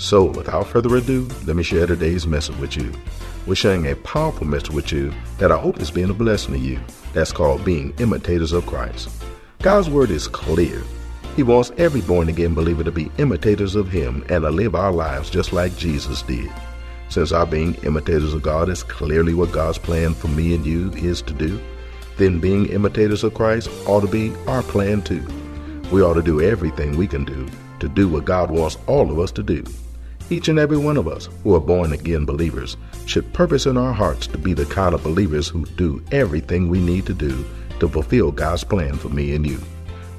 So, without further ado, let me share today's message with you. We're sharing a powerful message with you that I hope is being a blessing to you. That's called being imitators of Christ. God's word is clear. He wants every born again believer to be imitators of Him and to live our lives just like Jesus did. Since our being imitators of God is clearly what God's plan for me and you is to do, then being imitators of Christ ought to be our plan too. We ought to do everything we can do to do what God wants all of us to do. Each and every one of us who are born again believers should purpose in our hearts to be the kind of believers who do everything we need to do to fulfill God's plan for me and you.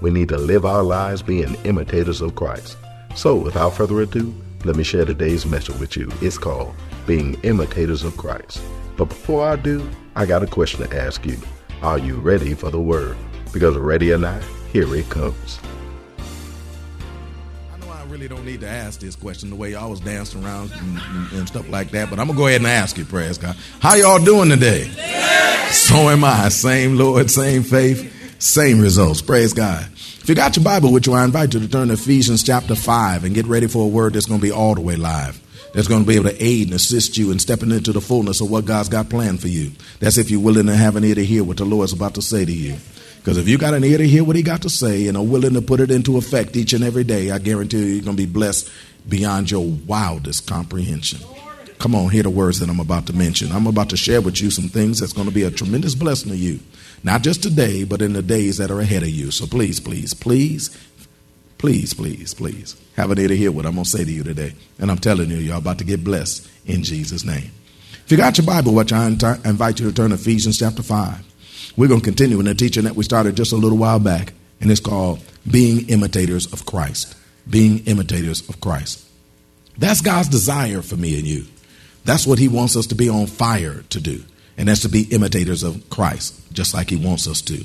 We need to live our lives being imitators of Christ. So, without further ado, let me share today's message with you. It's called Being Imitators of Christ. But before I do, I got a question to ask you. Are you ready for the word? Because ready or not, here it comes don't need to ask this question the way y'all was dancing around and, and, stuff like that, but I'm gonna go ahead and ask you, praise God. How y'all doing today? So am I. Same Lord, same faith, same results. Praise God. If you got your Bible with you, I invite you to turn to Ephesians chapter 5 and get ready for a word that's gonna be all the way live. That's going to be able to aid and assist you in stepping into the fullness of what God's got planned for you. That's if you're willing to have an ear to hear what the Lord's about to say to you. Because if you got an ear to hear what he got to say and are willing to put it into effect each and every day, I guarantee you you're going to be blessed beyond your wildest comprehension. Come on, hear the words that I'm about to mention. I'm about to share with you some things that's going to be a tremendous blessing to you. Not just today, but in the days that are ahead of you. So please, please, please, please, please, please have an ear to hear what I'm going to say to you today. And I'm telling you, you're about to get blessed in Jesus' name. If you got your Bible, which I invite you to turn to Ephesians chapter 5. We're going to continue in the teaching that we started just a little while back, and it's called Being Imitators of Christ. Being imitators of Christ. That's God's desire for me and you. That's what He wants us to be on fire to do, and that's to be imitators of Christ, just like He wants us to.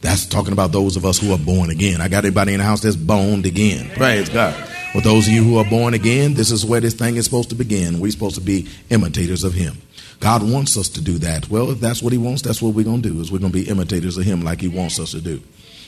That's talking about those of us who are born again. I got anybody in the house that's boned again. Praise God. For those of you who are born again, this is where this thing is supposed to begin. We're supposed to be imitators of Him. God wants us to do that. Well, if that's what He wants, that's what we're going to do. Is we're going to be imitators of Him like He wants us to do.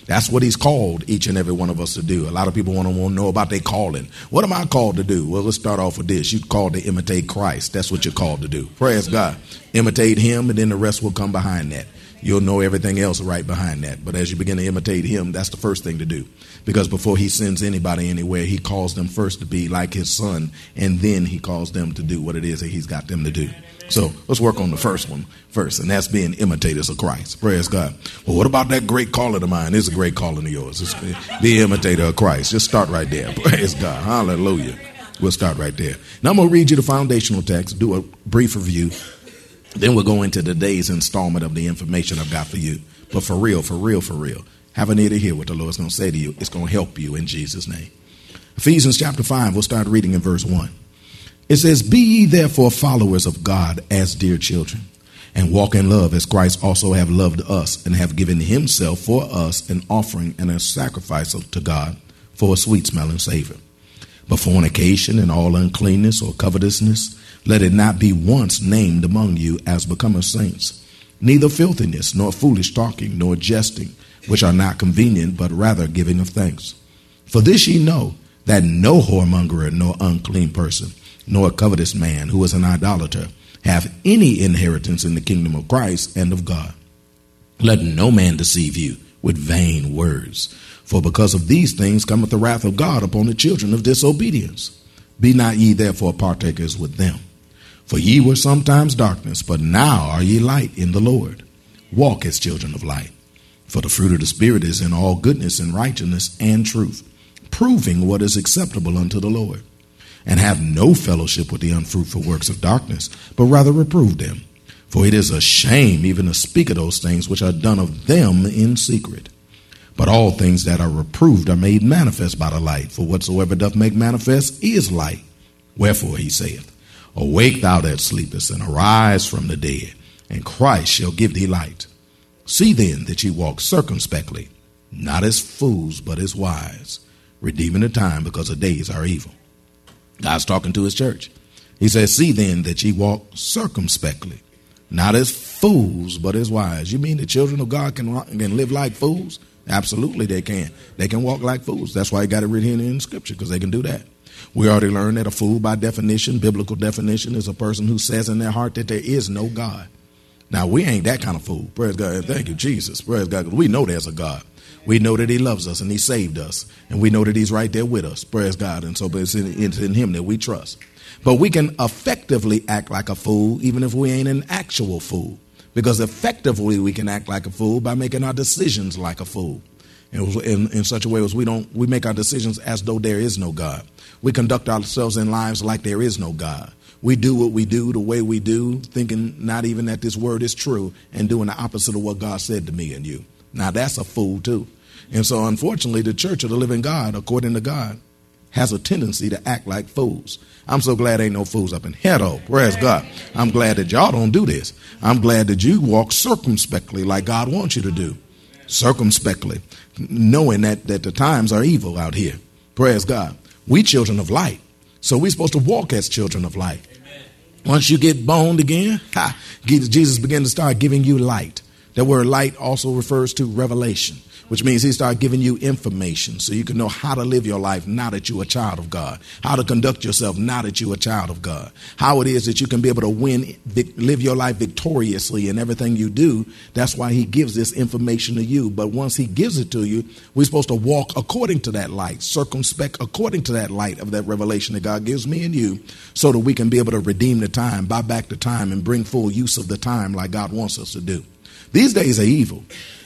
That's what He's called each and every one of us to do. A lot of people want to, know about their calling. What am I called to do? Well, let's start off with this. You're called to imitate Christ. That's what you're called to do. Praise God. Imitate Him, and then the rest will come behind that. You'll know everything else right behind that. But as you begin to imitate Him, that's the first thing to do. Because before He sends anybody anywhere, He calls them first to be like His Son, and then He calls them to do what it is that He's got them to do. So let's work on the first one first, and that's being imitators of Christ. Praise God. Well, what about that great calling of mine? It's a great calling of yours. It's be imitator of Christ. Just start right there. Praise God. Hallelujah. We'll start right there. Now I'm going to read you the foundational text, do a brief review. Then we'll go into today's installment of the information I've got for you. But for real, for real, for real, have an ear to hear what the Lord's going to say to you. It's going to help you in Jesus' name. Ephesians chapter 5, we'll start reading in verse 1. It says, Be ye therefore followers of God as dear children, and walk in love as Christ also have loved us, and have given himself for us an offering and a sacrifice to God for a sweet smelling savor. But fornication and all uncleanness or covetousness, let it not be once named among you as becometh saints, neither filthiness, nor foolish talking, nor jesting, which are not convenient, but rather giving of thanks. For this ye know, that no whoremonger nor unclean person, nor covetous man who is an idolater have any inheritance in the kingdom of Christ and of God. Let no man deceive you with vain words, for because of these things cometh the wrath of God upon the children of disobedience. Be not ye therefore partakers with them. For ye were sometimes darkness, but now are ye light in the Lord. Walk as children of light. For the fruit of the Spirit is in all goodness and righteousness and truth, proving what is acceptable unto the Lord and have no fellowship with the unfruitful works of darkness, but rather reprove them. For it is a shame even to speak of those things which are done of them in secret. But all things that are reproved are made manifest by the light, for whatsoever doth make manifest is light. Wherefore he saith, Awake, thou that sleepest, and arise from the dead, and Christ shall give thee light. See then that ye walk circumspectly, not as fools, but as wise, redeeming the time because the days are evil. God's talking to his church. He says, See then that ye walk circumspectly, not as fools, but as wise. You mean the children of God can, can live like fools? Absolutely, they can. They can walk like fools. That's why I got it written in Scripture, because they can do that. We already learned that a fool, by definition, biblical definition, is a person who says in their heart that there is no God. Now, we ain't that kind of fool. Praise God. Thank you, Jesus. Praise God. We know there's a God. We know that He loves us and He saved us. And we know that He's right there with us. Praise God. And so it's in, it's in Him that we trust. But we can effectively act like a fool even if we ain't an actual fool. Because effectively we can act like a fool by making our decisions like a fool. In, in, such a way as we don't we make our decisions as though there is no God. We conduct ourselves in lives like there is no God. We do what we do the way we do, thinking not even that this word is true and doing the opposite of what God said to me and you. Now that's a fool too. And so unfortunately the church of the living God, according to God, has a tendency to act like fools. I'm so glad ain't no fools up in here, though. Praise God. I'm glad that y'all don't do this. I'm glad that you walk circumspectly like God wants you to do. Circumspectly, knowing that, that the times are evil out here. Praise God. We children of light. So we're supposed to walk as children of light. Once you get boned again, ha, Jesus begins to start giving you light. That word light also refers to revelation which means he started giving you information so you can know how to live your life now that you're a child of God, how to conduct yourself now that you're a child of God, how it is that you can be able to win, live your life victoriously in everything you do. That's why he gives this information to you. But once he gives it to you, we're supposed to walk according to that light, circumspect according to that light of that revelation that God gives me and you, so that we can be able to redeem the time, buy back the time, and bring full use of the time like God wants us to do. These days are evil.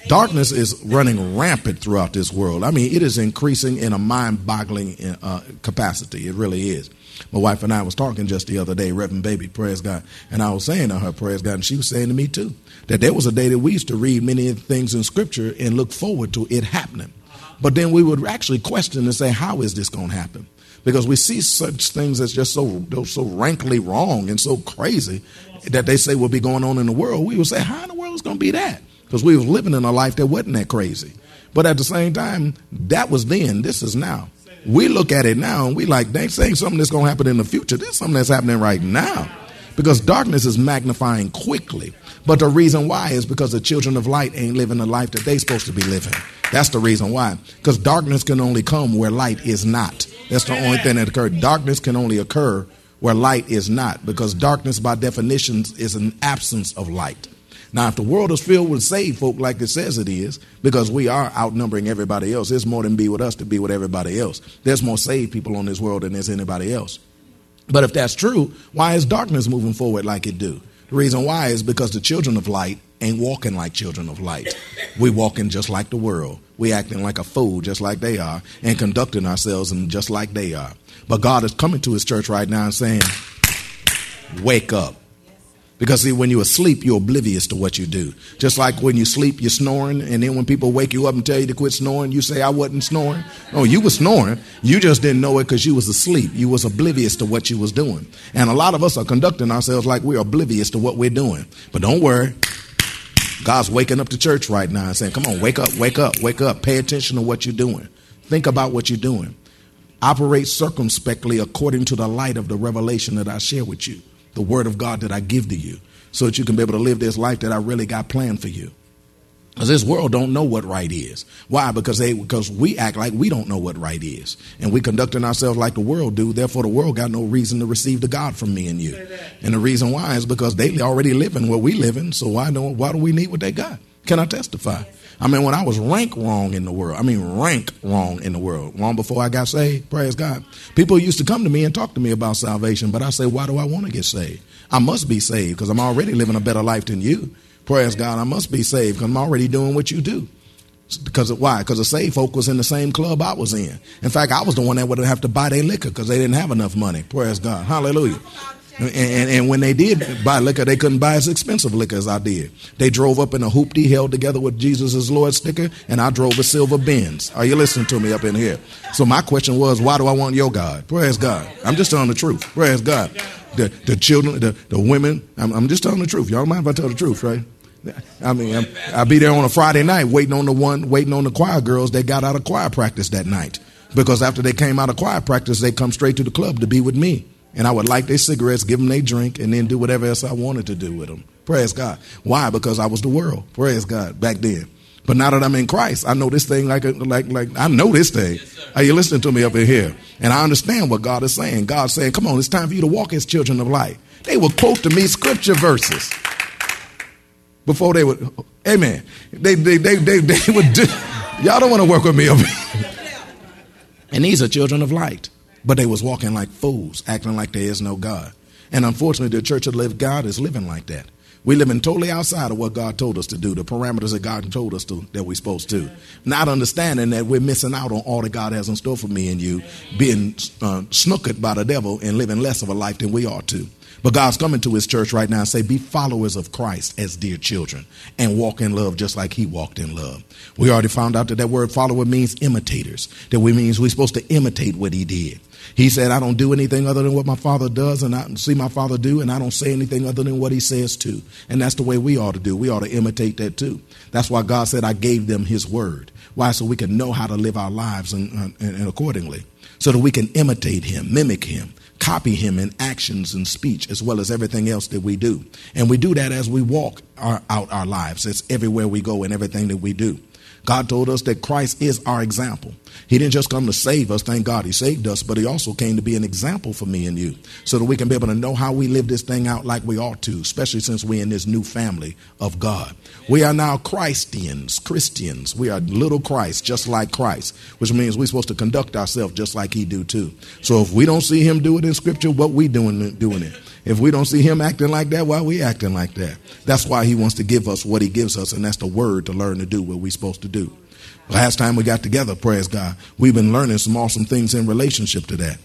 Darkness is running rampant throughout this world. I mean, it is increasing in a mind-boggling uh, capacity. It really is. My wife and I was talking just the other day, Reverend Baby, praise God, and I was saying to her, praise God, and she was saying to me too, that there was a day that we used to read many things in Scripture and look forward to it happening. But then we would actually question and say, how is this going to happen? Because we see such things as just so so rankly wrong and so crazy that they say will be going on in the world. We would say, how going to be that? because we was living in a life that wasn't that crazy. But at the same time, that was then. This is now. We look at it now and we like, they saying something that's going to happen in the future. This is something that's happening right now. Because darkness is magnifying quickly. But the reason why is because the children of light ain't living the life that they supposed to be living. That's the reason why. Because darkness can only come where light is not. That's the only thing that occurred. Darkness can only occur where light is not. Because darkness, by definition, is an absence of light. Now, if the world is filled with saved folk like it says it is, because we are outnumbering everybody else, there's more than be with us to be with everybody else. There's more saved people on this world than there's anybody else. But if that's true, why is darkness moving forward like it do? The reason why is because the children of light ain't walking like children of light. We walking just like the world. We acting like a fool just like they are and conducting ourselves and just like they are. But God is coming to his church right now and saying, wake up. Because see, when you're asleep, you're oblivious to what you do. Just like when you sleep, you're snoring, and then when people wake you up and tell you to quit snoring, you say, I wasn't snoring. Oh, you were snoring. You just didn't know it because you was asleep. You was oblivious to what you was doing. And a lot of us are conducting ourselves like we're oblivious to what we're doing. But don't worry. God's waking up the church right now and saying, Come on, wake up, wake up, wake up. Pay attention to what you're doing. Think about what you're doing. Operate circumspectly according to the light of the revelation that I share with you the word of God that I give to you so that you can be able to live this life that I really got planned for you. Because this world don't know what right is. Why? Because they because we act like we don't know what right is. And we conducting ourselves like the world do, therefore the world got no reason to receive the God from me and you. And the reason why is because they already living what we living, so why don't why do we need what they got? Can I testify? I mean, when I was rank wrong in the world, I mean, rank wrong in the world, long before I got saved, praise God. People used to come to me and talk to me about salvation, but I say, why do I want to get saved? I must be saved because I'm already living a better life than you. Praise God. I must be saved because I'm already doing what you do. Because of, why? Because the saved folk was in the same club I was in. In fact, I was the one that would have to buy their liquor because they didn't have enough money. Praise God. Hallelujah. And, and, when they did buy liquor, they couldn't buy as expensive liquor as I did. They drove up in a hoopty held together with Jesus Lord sticker, and I drove a silver Benz. Are you listening to me up in here? So my question was, why do I want your God? Praise God. I'm just telling the truth. Praise God. the, the children, the, the women. I'm, I'm just telling the truth. Y'all mind if I tell the truth, right? I mean, I'm, I'll be there on a Friday night waiting on the one, waiting on the choir girls that got out of choir practice that night. Because after they came out of choir practice, they come straight to the club to be with me. And I would light their cigarettes, give them their drink, and then do whatever else I wanted to do with them. Praise God. Why? Because I was the world. Praise God back then. But now that I'm in Christ, I know this thing like, a, like, like, I know this thing. Yes, Are you listening to me up in here? And I understand what God is saying. God's saying, come on, it's time for you to walk as children of light. They would quote to me scripture verses before they would, amen. They, they, they, they, they would do, y'all don't want to work with me up here. And these are children of light. But they was walking like fools, acting like there is no God. And unfortunately, the church of the living God is living like that. We're living totally outside of what God told us to do, the parameters that God told us to that we're supposed to. Not understanding that we're missing out on all that God has in store for me and you, being uh, snookered by the devil and living less of a life than we ought to. But God's coming to his church right now and say, be followers of Christ as dear children and walk in love just like he walked in love. We already found out that that word follower means imitators, that we means we're supposed to imitate what he did. He said, I don't do anything other than what my father does, and I see my father do, and I don't say anything other than what he says too. And that's the way we ought to do. We ought to imitate that too. That's why God said, I gave them his word. Why? So we can know how to live our lives and, and, and accordingly. So that we can imitate him, mimic him, copy him in actions and speech as well as everything else that we do. And we do that as we walk our, out our lives. It's everywhere we go and everything that we do. God told us that Christ is our example. He didn't just come to save us, thank God he saved us, but he also came to be an example for me and you so that we can be able to know how we live this thing out like we ought to, especially since we're in this new family of God. We are now Christians, Christians. We are little Christ, just like Christ, which means we're supposed to conduct ourselves just like he do too. So if we don't see him do it in scripture, what we doing doing it? If we don't see him acting like that, why we acting like that? That's why he wants to give us what he gives us, and that's the word to learn to do what we're supposed to do. Last time we got together, praise God, we've been learning some awesome things in relationship to that.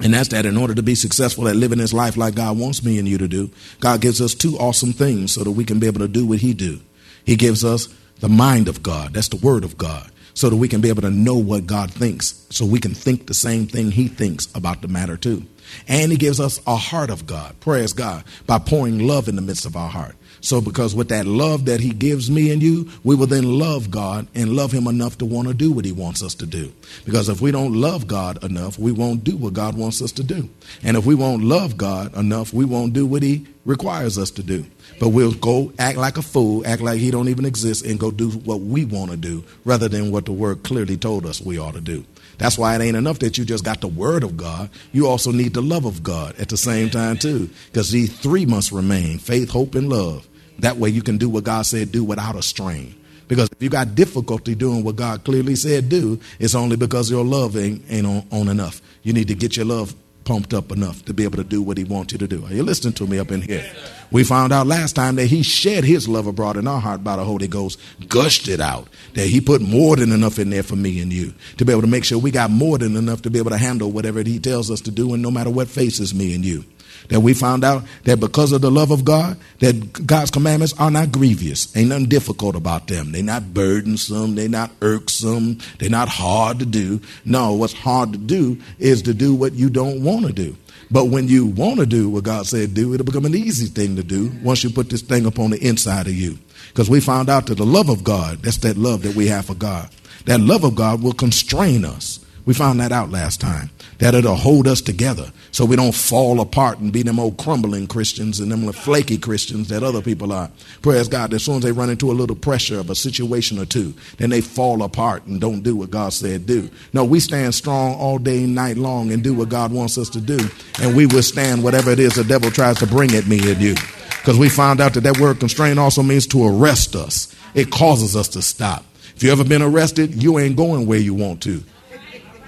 And that's that in order to be successful at living this life like God wants me and you to do, God gives us two awesome things so that we can be able to do what he do. He gives us the mind of God. That's the word of God. So that we can be able to know what God thinks. So we can think the same thing he thinks about the matter too. And he gives us a heart of God. Praise God. By pouring love in the midst of our heart. So, because with that love that He gives me and you, we will then love God and love Him enough to want to do what He wants us to do. Because if we don't love God enough, we won't do what God wants us to do. And if we won't love God enough, we won't do what He requires us to do. But we'll go act like a fool, act like He don't even exist, and go do what we want to do rather than what the Word clearly told us we ought to do. That's why it ain't enough that you just got the word of God. You also need the love of God at the same time, too. Because these three must remain faith, hope, and love. That way you can do what God said do without a strain. Because if you got difficulty doing what God clearly said do, it's only because your love ain't, ain't on, on enough. You need to get your love pumped up enough to be able to do what he wants you to do. Are you listening to me up in here? We found out last time that he shed his love abroad in our heart by the Holy Ghost, gushed it out, that he put more than enough in there for me and you to be able to make sure we got more than enough to be able to handle whatever he tells us to do and no matter what faces me and you that we found out that because of the love of God, that God's commandments are not grievous. Ain't nothing difficult about them. They're not burdensome. They're not irksome. They're not hard to do. No, what's hard to do is to do what you don't want to do. But when you want to do what God said do, it'll become an easy thing to do once you put this thing up on the inside of you. Because we found out that the love of God, that's that love that we have for God. That love of God will constrain us. We found that out last time that it'll hold us together so we don't fall apart and be them old crumbling Christians and them flaky Christians that other people are. Praise God, as soon as they run into a little pressure of a situation or two, then they fall apart and don't do what God said do. No, we stand strong all day and night long and do what God wants us to do, and we withstand whatever it is the devil tries to bring at me and you. Because we found out that that word constrain also means to arrest us. It causes us to stop. If you ever been arrested, you ain't going where you want to.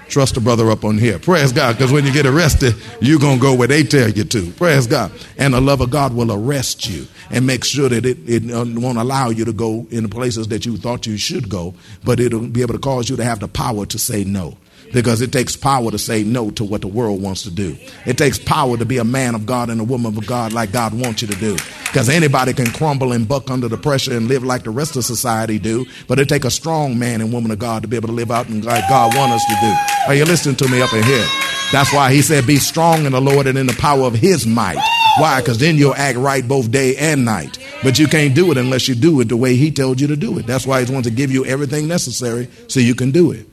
Trust a brother up on here. Praise God. Because when you get arrested, you're going to go where they tell you to. Praise God. And the love of God will arrest you and make sure that it, it uh, won't allow you to go in the places that you thought you should go, but it'll be able to cause you to have the power to say no because it takes power to say no to what the world wants to do. It takes power to be a man of God and a woman of God like God wants you to do. Because anybody can crumble and buck under the pressure and live like the rest of society do, but it takes a strong man and woman of God to be able to live out like God wants us to do. Are you listening to me up in here? That's why he said, Be strong in the Lord and in the power of his might. Why? Because then you'll act right both day and night. But you can't do it unless you do it the way he told you to do it. That's why he's wanting to give you everything necessary so you can do it.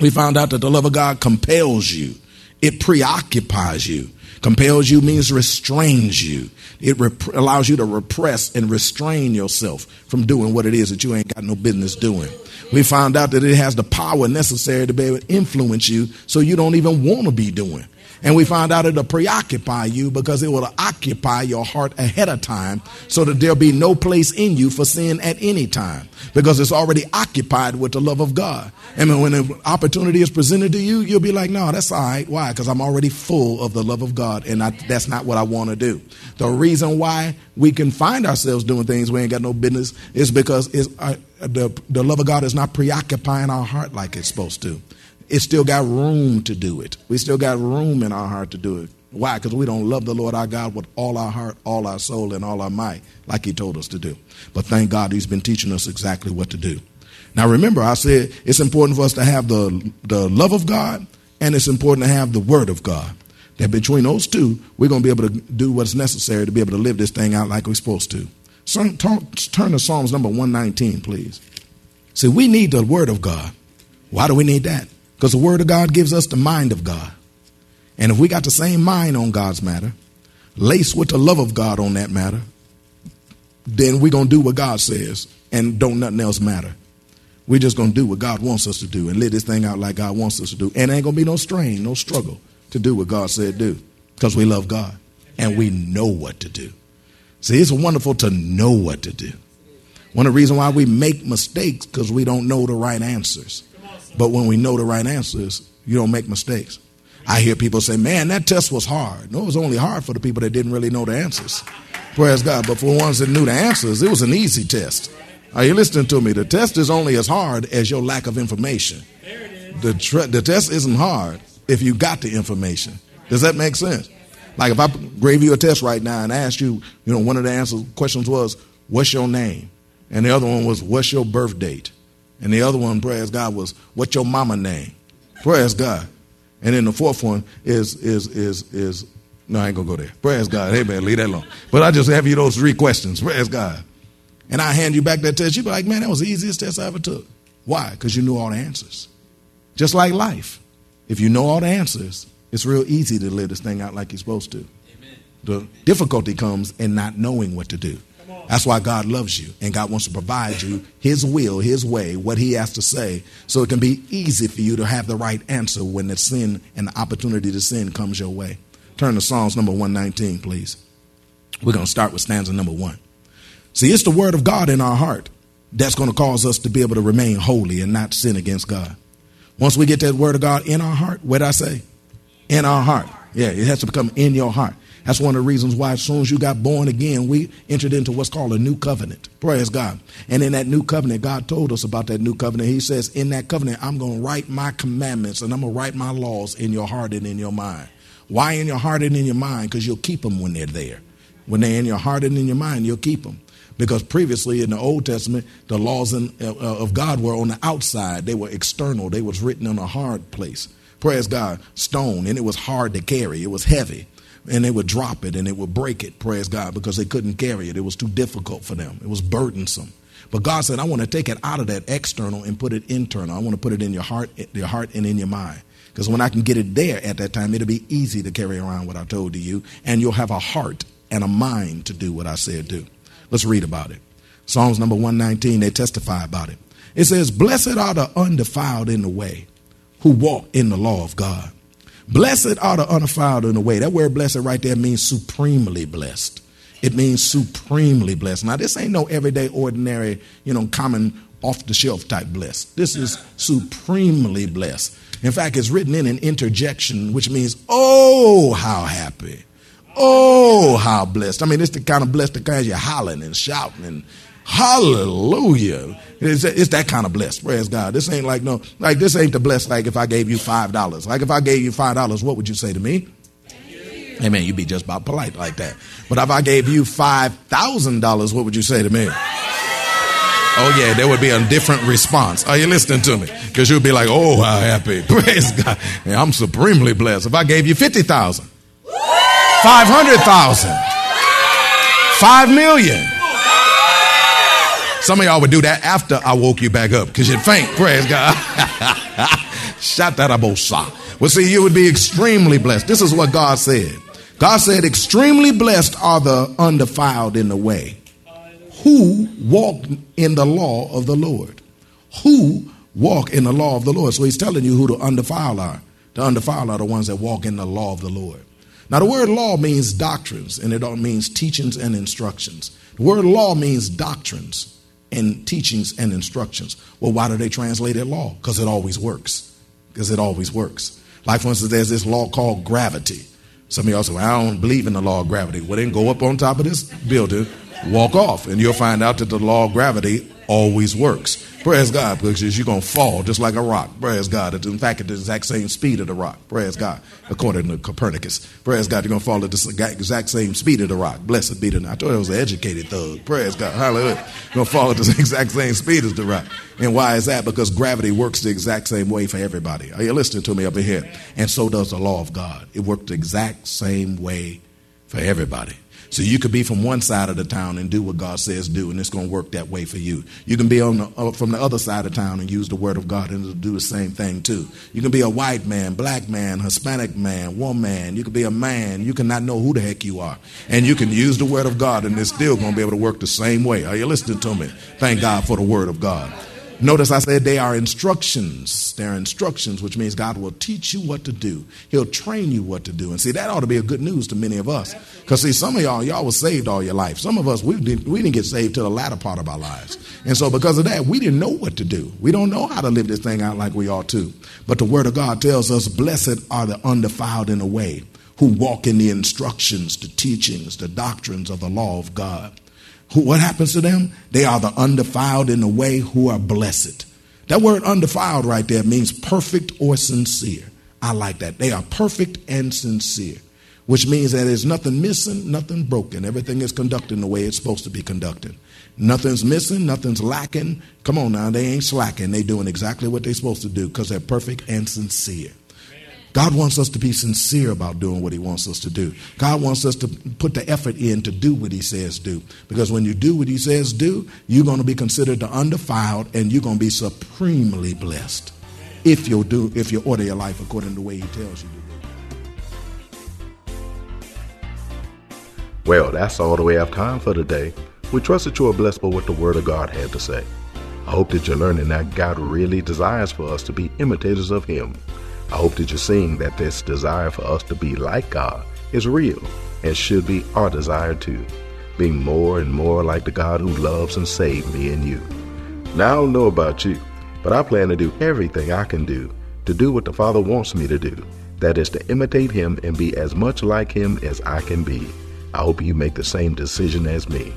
We found out that the love of God compels you, it preoccupies you. Compels you means restrains you. It rep- allows you to repress and restrain yourself from doing what it is that you ain't got no business doing. We found out that it has the power necessary to be able to influence you so you don't even want to be doing. And we find out it'll preoccupy you because it will occupy your heart ahead of time so that there'll be no place in you for sin at any time because it's already occupied with the love of God. And when an opportunity is presented to you, you'll be like, no, that's all right. Why? Because I'm already full of the love of God and I, that's not what I want to do. The reason why we can find ourselves doing things we ain't got no business is because uh, the, the love of God is not preoccupying our heart like it's supposed to it's still got room to do it. We still got room in our heart to do it. Why? Because we don't love the Lord our God with all our heart, all our soul, and all our might, like He told us to do. But thank God He's been teaching us exactly what to do. Now remember, I said it's important for us to have the, the love of God and it's important to have the Word of God. That between those two, we're going to be able to do what's necessary to be able to live this thing out like we're supposed to. So, talk, turn to Psalms number 119, please. See, we need the Word of God. Why do we need that? Because the Word of God gives us the mind of God. And if we got the same mind on God's matter, laced with the love of God on that matter, then we're going to do what God says and don't nothing else matter. We're just going to do what God wants us to do and live this thing out like God wants us to do. And ain't going to be no strain, no struggle to do what God said do because we love God and we know what to do. See, it's wonderful to know what to do. One of the reasons why we make mistakes because we don't know the right answers. But when we know the right answers, you don't make mistakes. I hear people say, man, that test was hard. No, it was only hard for the people that didn't really know the answers. Praise God. But for ones that knew the answers, it was an easy test. Are you listening to me? The test is only as hard as your lack of information. The, tre- the test isn't hard if you got the information. Does that make sense? Like if I gave you a test right now and asked you, you know, one of the answer questions was, what's your name? And the other one was, what's your birth date? And the other one, praise God, was what's your mama name? Praise God. And then the fourth one is is is is no, I ain't gonna go there. Praise God. Hey man, leave that alone. But I just have you those three questions. Praise God. And I hand you back that test. You be like, man, that was the easiest test I ever took. Why? Because you knew all the answers. Just like life. If you know all the answers, it's real easy to live this thing out like you're supposed to. Amen. The difficulty comes in not knowing what to do. That's why God loves you and God wants to provide you His will, His way, what He has to say, so it can be easy for you to have the right answer when the sin and the opportunity to sin comes your way. Turn to Psalms number 119, please. We're going to start with stanza number one. See, it's the Word of God in our heart that's going to cause us to be able to remain holy and not sin against God. Once we get that Word of God in our heart, what did I say? In our heart. Yeah, it has to become in your heart. That's one of the reasons why, as soon as you got born again, we entered into what's called a new covenant. Praise God. And in that new covenant, God told us about that new covenant. He says, In that covenant, I'm going to write my commandments and I'm going to write my laws in your heart and in your mind. Why in your heart and in your mind? Because you'll keep them when they're there. When they're in your heart and in your mind, you'll keep them. Because previously in the Old Testament, the laws in, uh, of God were on the outside. They were external. They was written on a hard place. Praise God, stone, and it was hard to carry. It was heavy and they would drop it and it would break it, praise God, because they couldn't carry it. It was too difficult for them, it was burdensome. But God said, I want to take it out of that external and put it internal. I want to put it in your heart, your heart and in your mind. Because when I can get it there at that time, it'll be easy to carry around what I told to you, and you'll have a heart and a mind to do what I said do. Let's read about it. Psalms number 119, they testify about it. It says, Blessed are the undefiled in the way who walk in the law of God. Blessed are the undefiled in the way. That word blessed right there means supremely blessed. It means supremely blessed. Now, this ain't no everyday, ordinary, you know, common off the shelf type blessed. This is supremely blessed. In fact, it's written in an interjection, which means, oh, how happy. Oh, how blessed. I mean, it's the kind of blessed that kind you're hollering and shouting and Hallelujah. It's, it's, that kind of blessed. Praise God. This ain't like no, like this ain't the blessed like if I gave you five dollars. Like if I gave you five dollars, what would you say to me? Amen. You'd be just about polite like that. But if I gave you five thousand dollars, what would you say to me? Oh, yeah, there would be a different response. Are you listening to me? Because you'd be like, oh, how happy. Praise God. Yeah, I'm supremely blessed. If I gave you 50,000, 500,000, 5 million. Some of y'all would do that after I woke you back up because you'd faint. Praise God. Shout that about Well, see, you would be extremely blessed. This is what God said. God said, extremely blessed are the undefiled in the way who walk in the law of the Lord. Who walk in the law of the Lord. So he's telling you who the undefiled are. The undefiled are the ones that walk in the law of the Lord. Now, the word law means doctrines, and it all means teachings and instructions. The word law means doctrines and teachings and instructions. Well, why do they translate it law? Because it always works. Because it always works. Like, for instance, there's this law called gravity. Some of y'all say, well, I don't believe in the law of gravity. Well, then go up on top of this building, walk off, and you'll find out that the law of gravity always works. Praise God, because you're going to fall just like a rock. Praise God. In fact, at the exact same speed of the rock. Praise God, according to Copernicus. Praise God, you're going to fall at the exact same speed of the rock. Blessed be the I told you I was an educated thug. Praise God. Hallelujah. You're going to fall at the exact same speed as the rock. And why is that? Because gravity works the exact same way for everybody. Are you listening to me up here? And so does the law of God. It works the exact same way for everybody. So you could be from one side of the town and do what God says do, and it's going to work that way for you. You can be on the, uh, from the other side of town and use the word of God and it'll do the same thing too. You can be a white man, black man, Hispanic man, woman. You can be a man. You cannot know who the heck you are, and you can use the word of God, and it's still going to be able to work the same way. Are you listening to me? Thank God for the word of God. Notice I said they are instructions. They're instructions, which means God will teach you what to do. He'll train you what to do. And see, that ought to be a good news to many of us. Because see, some of y'all, y'all was saved all your life. Some of us, we didn't, we didn't get saved till the latter part of our lives. And so because of that, we didn't know what to do. We don't know how to live this thing out like we ought to. But the word of God tells us, blessed are the undefiled in the way who walk in the instructions, the teachings, the doctrines of the law of God. Who, what happens to them? They are the undefiled in the way who are blessed. That word undefiled right there means perfect or sincere. I like that. They are perfect and sincere, which means that there's nothing missing, nothing broken. Everything is conducted the way it's supposed to be conducted. Nothing's missing, nothing's lacking. Come on now, they ain't slacking. They doing exactly what they're supposed to do because they're perfect and sincere. God wants us to be sincere about doing what He wants us to do. God wants us to put the effort in to do what He says do. Because when you do what He says do, you're going to be considered the undefiled and you're going to be supremely blessed if you do if you order your life according to the way He tells you to do. Well, that's all the we have time for today. We trust that you are blessed by what the Word of God had to say. I hope that you're learning that God really desires for us to be imitators of Him I hope that you're seeing that this desire for us to be like God is real and should be our desire too, being more and more like the God who loves and saved me and you. Now, I don't know about you, but I plan to do everything I can do to do what the Father wants me to do. That is to imitate Him and be as much like Him as I can be. I hope you make the same decision as me.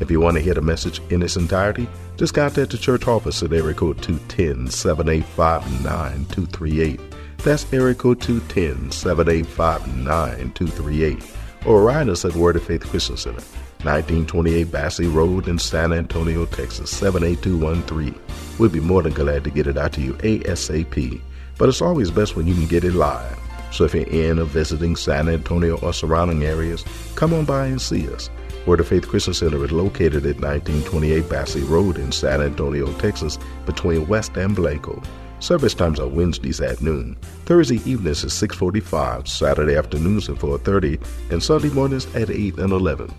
If you want to hear the message in its entirety, just contact the church office at area code 210 785 9238. That's area code 210 785 9238. Or write us at Word of Faith Christian Center, 1928 Basse Road in San Antonio, Texas, 78213. We'd be more than glad to get it out to you ASAP. But it's always best when you can get it live. So if you're in or visiting San Antonio or surrounding areas, come on by and see us. Word of Faith Christian Center is located at 1928 Basse Road in San Antonio, Texas, between West and Blanco. Service times are Wednesdays at noon, Thursday evenings at 6:45, Saturday afternoons at 4:30, and Sunday mornings at 8 and 11.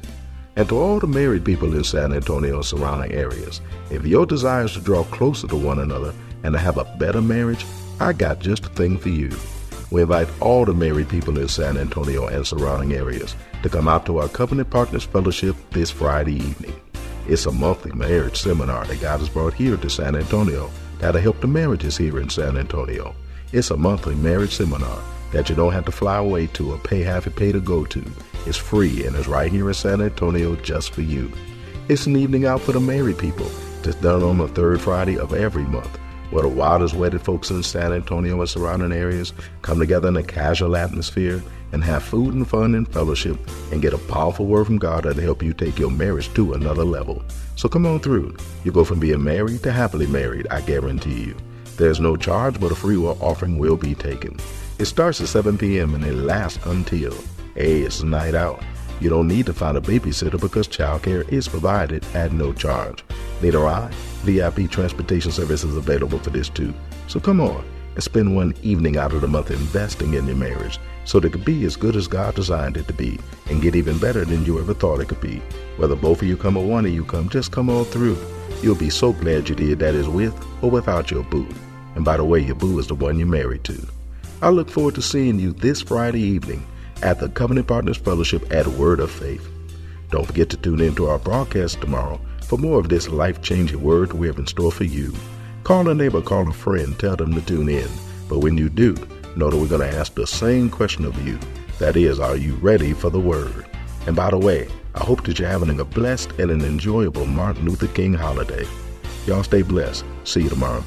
And to all the married people in San Antonio and surrounding areas, if your desire is to draw closer to one another and to have a better marriage, I got just the thing for you. We invite all the married people in San Antonio and surrounding areas to come out to our Covenant Partners Fellowship this Friday evening. It's a monthly marriage seminar that God has brought here to San Antonio that'll help the marriages here in San Antonio. It's a monthly marriage seminar that you don't have to fly away to or pay half a pay to go to. It's free and it's right here in San Antonio just for you. It's an evening out for the married people that's done on the third Friday of every month, where the wildest wedded folks in San Antonio and surrounding areas come together in a casual atmosphere and have food and fun and fellowship and get a powerful word from God that'll help you take your marriage to another level. So come on through. You go from being married to happily married, I guarantee you. There's no charge, but a free will offering will be taken. It starts at 7 p.m. and it lasts until. Hey, it's night out. You don't need to find a babysitter because childcare is provided at no charge. Later on, VIP transportation service is available for this too. So come on and spend one evening out of the month investing in your marriage so that it could be as good as God designed it to be and get even better than you ever thought it could be. Whether both of you come or one of you come, just come on through. You'll be so glad you did that is with or without your boo. And by the way, your boo is the one you're married to. I look forward to seeing you this Friday evening at the Covenant Partners Fellowship at Word of Faith. Don't forget to tune in to our broadcast tomorrow for more of this life changing word we have in store for you. Call a neighbor, call a friend, tell them to tune in. But when you do, know that we're going to ask the same question of you. That is, are you ready for the word? And by the way, I hope that you're having a blessed and an enjoyable Martin Luther King holiday. Y'all stay blessed. See you tomorrow.